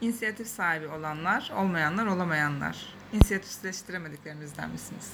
İnisiyatif sahibi olanlar, olmayanlar, olamayanlar. İnisiyatifleştiremediklerinizden misiniz?